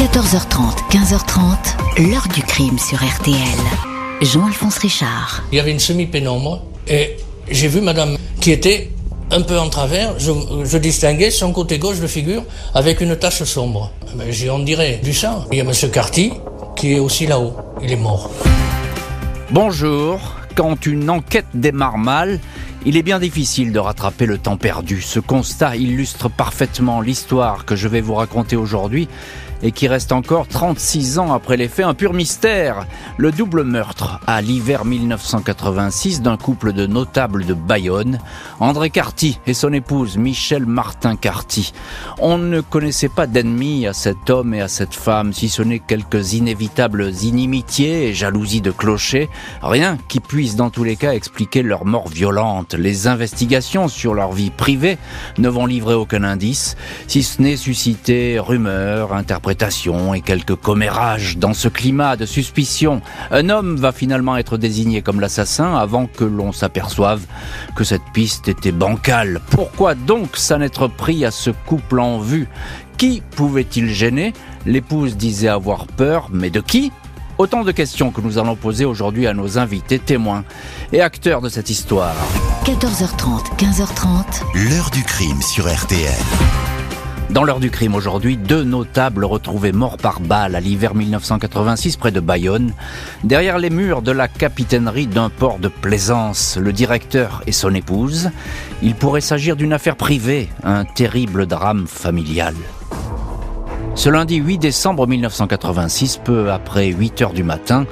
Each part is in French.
14h30, 15h30, l'heure du crime sur RTL. Jean-Alphonse Richard. Il y avait une semi-pénombre et j'ai vu madame qui était un peu en travers. Je, distinguais son côté gauche de figure avec une tache sombre. J'ai, on dirait, du sang. Il y a monsieur Carty qui est aussi là-haut. Il est mort. Bonjour. Quand une enquête démarre mal, il est bien difficile de rattraper le temps perdu. Ce constat illustre parfaitement l'histoire que je vais vous raconter aujourd'hui et qui reste encore 36 ans après les faits un pur mystère. Le double meurtre à l'hiver 1986 d'un couple de notables de Bayonne, André Carty et son épouse Michel Martin Carty. On ne connaissait pas d'ennemis à cet homme et à cette femme, si ce n'est quelques inévitables inimitiés et jalousies de clocher, rien qui puisse dans tous les cas expliquer leur mort violente. Les investigations sur leur vie privée ne vont livrer aucun indice, si ce n'est susciter rumeurs, interprétations et quelques commérages. Dans ce climat de suspicion, un homme va finalement être désigné comme l'assassin avant que l'on s'aperçoive que cette piste était bancale. Pourquoi donc s'en être pris à ce couple en vue? Qui pouvait-il gêner? L'épouse disait avoir peur, mais de qui? Autant de questions que nous allons poser aujourd'hui à nos invités témoins et acteurs de cette histoire. 14h30, 15h30. L'heure du crime sur RTL. Dans l'heure du crime aujourd'hui, deux notables retrouvés morts par balle à l'hiver 1986 près de Bayonne, derrière les murs de la capitainerie d'un port de plaisance, le directeur et son épouse. Il pourrait s'agir d'une affaire privée, un terrible drame familial. Ce lundi 8 décembre 1986, peu après 8 heures du matin,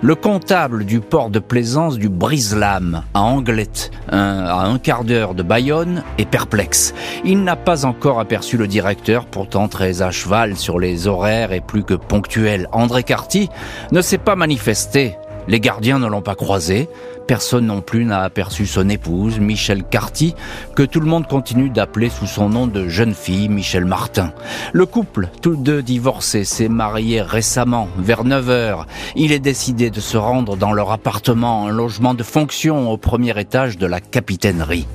le comptable du port de plaisance du Briselam à Anglette, à un quart d'heure de Bayonne, est perplexe. Il n'a pas encore aperçu le directeur, pourtant très à cheval sur les horaires et plus que ponctuel. André Carty ne s'est pas manifesté. Les gardiens ne l'ont pas croisé. Personne non plus n'a aperçu son épouse, Michel Carty, que tout le monde continue d'appeler sous son nom de jeune fille, Michel Martin. Le couple, tous deux divorcés, s'est marié récemment, vers 9 heures. Il est décidé de se rendre dans leur appartement, un logement de fonction au premier étage de la capitainerie.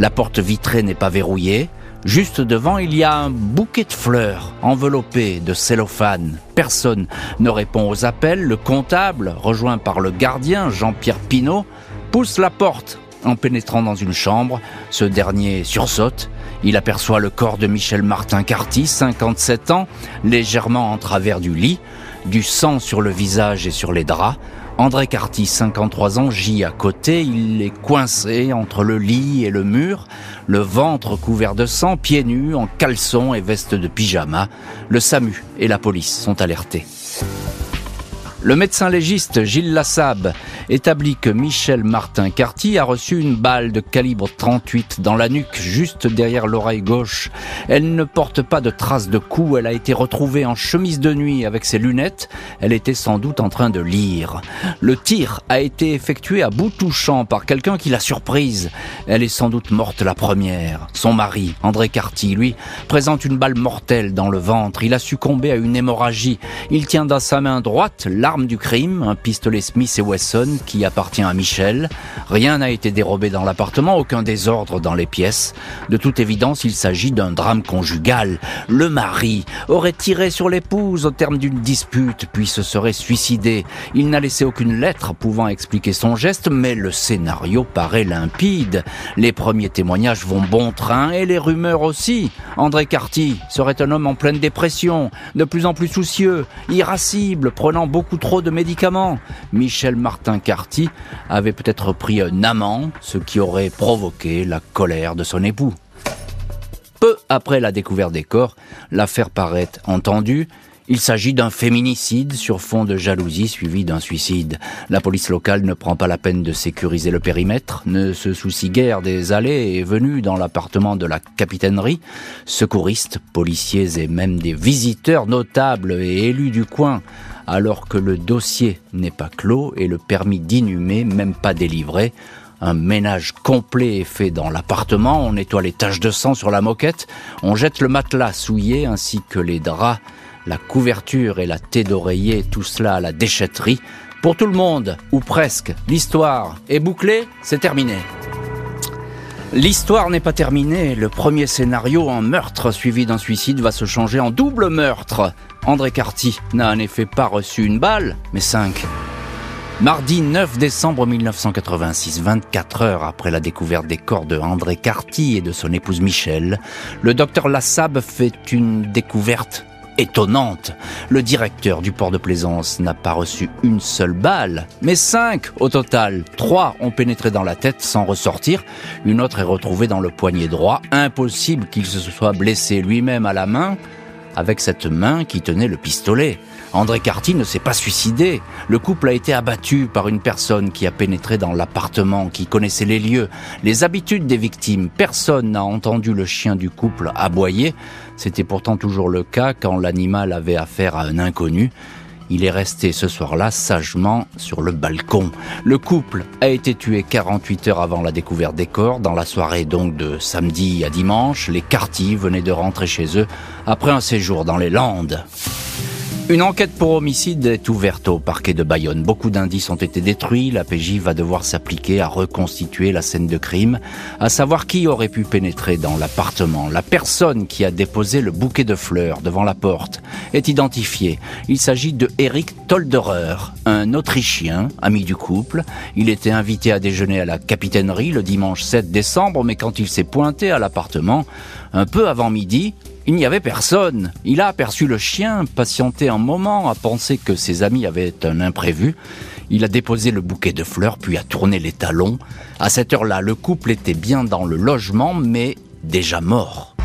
La porte vitrée n'est pas verrouillée. Juste devant, il y a un bouquet de fleurs enveloppé de cellophane. Personne ne répond aux appels. Le comptable, rejoint par le gardien Jean-Pierre Pinault, pousse la porte en pénétrant dans une chambre. Ce dernier sursaute. Il aperçoit le corps de Michel Martin Carty, 57 ans, légèrement en travers du lit, du sang sur le visage et sur les draps. André Carty, 53 ans, gît à côté. Il est coincé entre le lit et le mur, le ventre couvert de sang, pieds nus, en caleçon et veste de pyjama. Le SAMU et la police sont alertés. Le médecin légiste Gilles Lassab établit que Michel Martin Carty a reçu une balle de calibre 38 dans la nuque, juste derrière l'oreille gauche. Elle ne porte pas de traces de coup, elle a été retrouvée en chemise de nuit avec ses lunettes. Elle était sans doute en train de lire. Le tir a été effectué à bout touchant par quelqu'un qui l'a surprise. Elle est sans doute morte la première. Son mari, André Carty, lui, présente une balle mortelle dans le ventre. Il a succombé à une hémorragie. Il tient dans sa main droite l'arme du crime, un pistolet Smith et Wesson qui appartient à Michel. Rien n'a été dérobé dans l'appartement, aucun désordre dans les pièces. De toute évidence, il s'agit d'un drame conjugal. Le mari aurait tiré sur l'épouse au terme d'une dispute, puis se serait suicidé. Il n'a laissé aucune lettre pouvant expliquer son geste, mais le scénario paraît limpide. Les premiers témoignages vont bon train et les rumeurs aussi. André Carty serait un homme en pleine dépression, de plus en plus soucieux, irascible, prenant beaucoup trop de médicaments. Michel Martin Avait peut-être pris un amant, ce qui aurait provoqué la colère de son époux. Peu après la découverte des corps, l'affaire paraît entendue. Il s'agit d'un féminicide sur fond de jalousie suivi d'un suicide. La police locale ne prend pas la peine de sécuriser le périmètre, ne se soucie guère des allées et venues dans l'appartement de la capitainerie. Secouristes, policiers et même des visiteurs notables et élus du coin alors que le dossier n'est pas clos et le permis d'inhumer même pas délivré. Un ménage complet est fait dans l'appartement, on nettoie les taches de sang sur la moquette, on jette le matelas souillé ainsi que les draps, la couverture et la thé d'oreiller, tout cela à la déchetterie. Pour tout le monde, ou presque, l'histoire est bouclée, c'est terminé. L'histoire n'est pas terminée. Le premier scénario, en meurtre suivi d'un suicide, va se changer en double meurtre. André Carty n'a en effet pas reçu une balle, mais cinq. Mardi 9 décembre 1986, 24 heures après la découverte des corps de André Carty et de son épouse Michel, le docteur Lassab fait une découverte étonnante. Le directeur du port de Plaisance n'a pas reçu une seule balle, mais cinq au total. Trois ont pénétré dans la tête sans ressortir. Une autre est retrouvée dans le poignet droit. Impossible qu'il se soit blessé lui-même à la main avec cette main qui tenait le pistolet. André Carty ne s'est pas suicidé. Le couple a été abattu par une personne qui a pénétré dans l'appartement, qui connaissait les lieux, les habitudes des victimes. Personne n'a entendu le chien du couple aboyer. C'était pourtant toujours le cas quand l'animal avait affaire à un inconnu. Il est resté ce soir-là sagement sur le balcon. Le couple a été tué 48 heures avant la découverte des corps. Dans la soirée donc de samedi à dimanche, les Carty venaient de rentrer chez eux après un séjour dans les Landes. Une enquête pour homicide est ouverte au parquet de Bayonne. Beaucoup d'indices ont été détruits. La PJ va devoir s'appliquer à reconstituer la scène de crime, à savoir qui aurait pu pénétrer dans l'appartement. La personne qui a déposé le bouquet de fleurs devant la porte est identifiée. Il s'agit de Eric Tolderer, un Autrichien, ami du couple. Il était invité à déjeuner à la capitainerie le dimanche 7 décembre, mais quand il s'est pointé à l'appartement, un peu avant midi, il n'y avait personne. Il a aperçu le chien, patienté un moment, a pensé que ses amis avaient un imprévu. Il a déposé le bouquet de fleurs, puis a tourné les talons. À cette heure-là, le couple était bien dans le logement, mais déjà mort.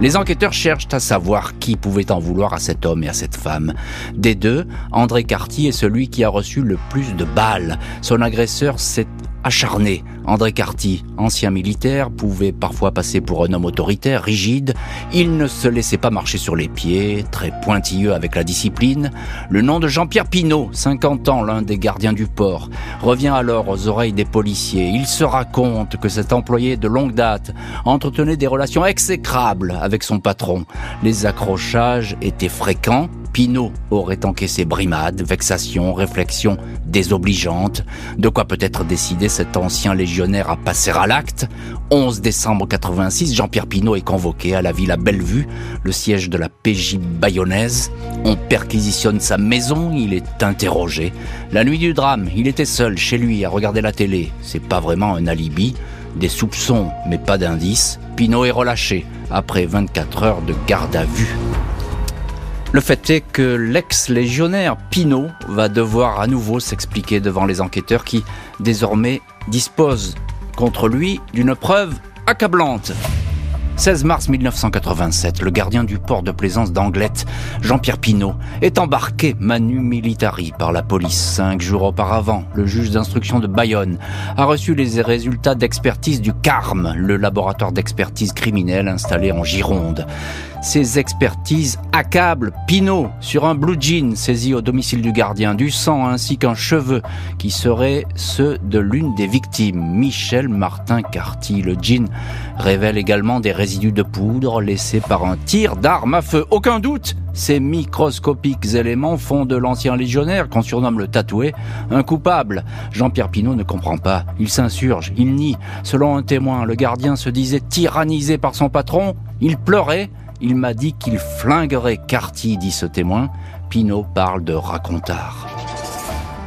Les enquêteurs cherchent à savoir qui pouvait en vouloir à cet homme et à cette femme. Des deux, André Carty est celui qui a reçu le plus de balles. Son agresseur s'est acharné. André Carty, ancien militaire, pouvait parfois passer pour un homme autoritaire, rigide. Il ne se laissait pas marcher sur les pieds, très pointilleux avec la discipline. Le nom de Jean-Pierre Pinault, 50 ans, l'un des gardiens du port, revient alors aux oreilles des policiers. Il se raconte que cet employé de longue date entretenait des relations exécrables avec son patron. Les accrochages étaient fréquents, Pinault aurait encaissé brimades, vexations, réflexions désobligeantes, de quoi peut-être décider cet ancien légionnaire à passer à l'acte. 11 décembre 86, Jean-Pierre Pinault est convoqué à la Villa Bellevue, le siège de la PJ bayonnaise. On perquisitionne sa maison, il est interrogé. La nuit du drame, il était seul chez lui à regarder la télé. C'est pas vraiment un alibi. Des soupçons, mais pas d'indices. Pinault est relâché après 24 heures de garde à vue. Le fait est que l'ex-légionnaire Pinault va devoir à nouveau s'expliquer devant les enquêteurs qui, désormais, disposent contre lui d'une preuve accablante. 16 mars 1987, le gardien du port de plaisance d'Anglette, Jean-Pierre Pinault, est embarqué manu militari par la police. Cinq jours auparavant, le juge d'instruction de Bayonne a reçu les résultats d'expertise du CARM, le laboratoire d'expertise criminelle installé en Gironde. Ces expertises accablent Pinot sur un blue jean saisi au domicile du gardien, du sang ainsi qu'un cheveu qui serait ceux de l'une des victimes, Michel Martin Carty. Le jean révèle également des résidus de poudre laissés par un tir d'arme à feu. Aucun doute, ces microscopiques éléments font de l'ancien légionnaire, qu'on surnomme le tatoué, un coupable. Jean-Pierre Pinot ne comprend pas. Il s'insurge, il nie. Selon un témoin, le gardien se disait tyrannisé par son patron, il pleurait, il m'a dit qu'il flinguerait Carty, dit ce témoin. Pinault parle de racontard.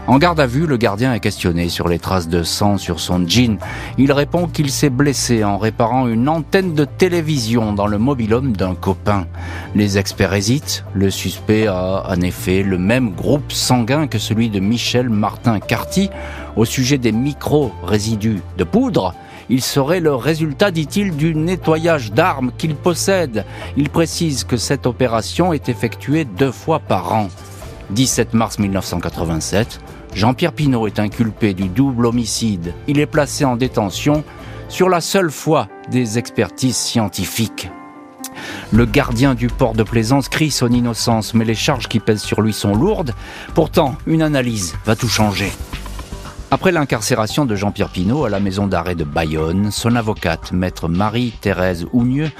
En garde à vue, le gardien est questionné sur les traces de sang sur son jean. Il répond qu'il s'est blessé en réparant une antenne de télévision dans le mobilhome d'un copain. Les experts hésitent. Le suspect a en effet le même groupe sanguin que celui de Michel Martin Carty au sujet des micro-résidus de poudre. Il serait le résultat, dit-il, du nettoyage d'armes qu'il possède. Il précise que cette opération est effectuée deux fois par an. 17 mars 1987, Jean-Pierre Pinault est inculpé du double homicide. Il est placé en détention sur la seule foi des expertises scientifiques. Le gardien du port de Plaisance crie son innocence, mais les charges qui pèsent sur lui sont lourdes. Pourtant, une analyse va tout changer. Après l'incarcération de Jean-Pierre Pinault à la maison d'arrêt de Bayonne, son avocate, maître Marie-Thérèse Ougneux,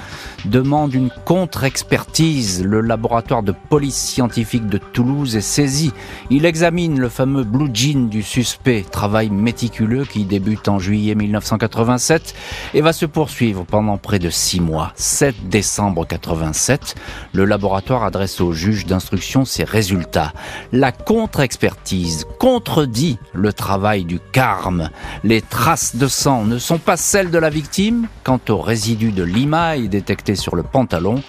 demande une contre-expertise. Le laboratoire de police scientifique de Toulouse est saisi. Il examine le fameux blue jean du suspect, travail méticuleux qui débute en juillet 1987 et va se poursuivre pendant près de six mois. 7 décembre 87, le laboratoire adresse au juge d'instruction ses résultats. La contre-expertise contredit le travail du carme. Les traces de sang ne sont pas celles de la victime. Quant aux résidus de limaille détectés sur le pantalon,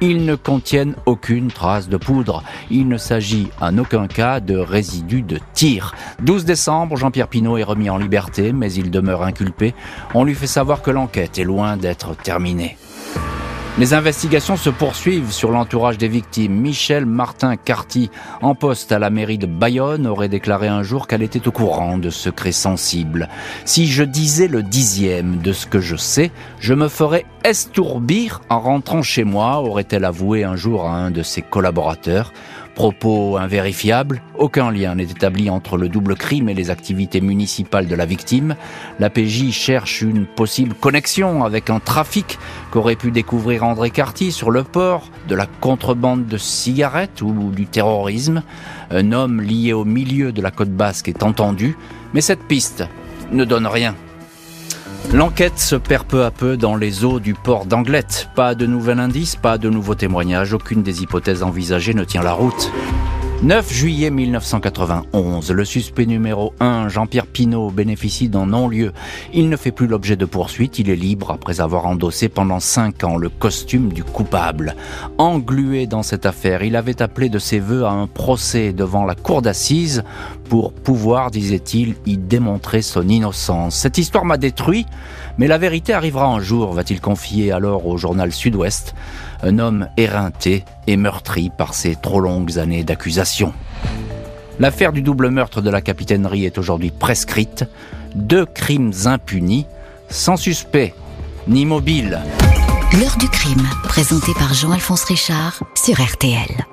ils ne contiennent aucune trace de poudre. Il ne s'agit en aucun cas de résidus de tir. 12 décembre, Jean-Pierre Pinault est remis en liberté, mais il demeure inculpé. On lui fait savoir que l'enquête est loin d'être terminée. Les investigations se poursuivent sur l'entourage des victimes. Michel Martin Carty, en poste à la mairie de Bayonne, aurait déclaré un jour qu'elle était au courant de secrets sensibles. Si je disais le dixième de ce que je sais, je me ferais estourbir en rentrant chez moi, aurait-elle avoué un jour à un de ses collaborateurs. Propos invérifiables, aucun lien n'est établi entre le double crime et les activités municipales de la victime. La PJ cherche une possible connexion avec un trafic qu'aurait pu découvrir André Carty sur le port, de la contrebande de cigarettes ou du terrorisme. Un homme lié au milieu de la côte basque est entendu, mais cette piste ne donne rien. L'enquête se perd peu à peu dans les eaux du port d'Anglette. Pas de nouvel indice, pas de nouveaux témoignages, aucune des hypothèses envisagées ne tient la route. 9 juillet 1991, le suspect numéro 1, Jean-Pierre Pinault, bénéficie d'un non-lieu. Il ne fait plus l'objet de poursuite, il est libre après avoir endossé pendant 5 ans le costume du coupable. Englué dans cette affaire, il avait appelé de ses voeux à un procès devant la cour d'assises pour pouvoir, disait-il, y démontrer son innocence. Cette histoire m'a détruit, mais la vérité arrivera un jour, va-t-il confier alors au journal Sud-Ouest un homme éreinté et meurtri par ses trop longues années d'accusation. L'affaire du double meurtre de la capitainerie est aujourd'hui prescrite. Deux crimes impunis, sans suspect ni mobile. L'heure du crime, présenté par Jean-Alphonse Richard sur RTL.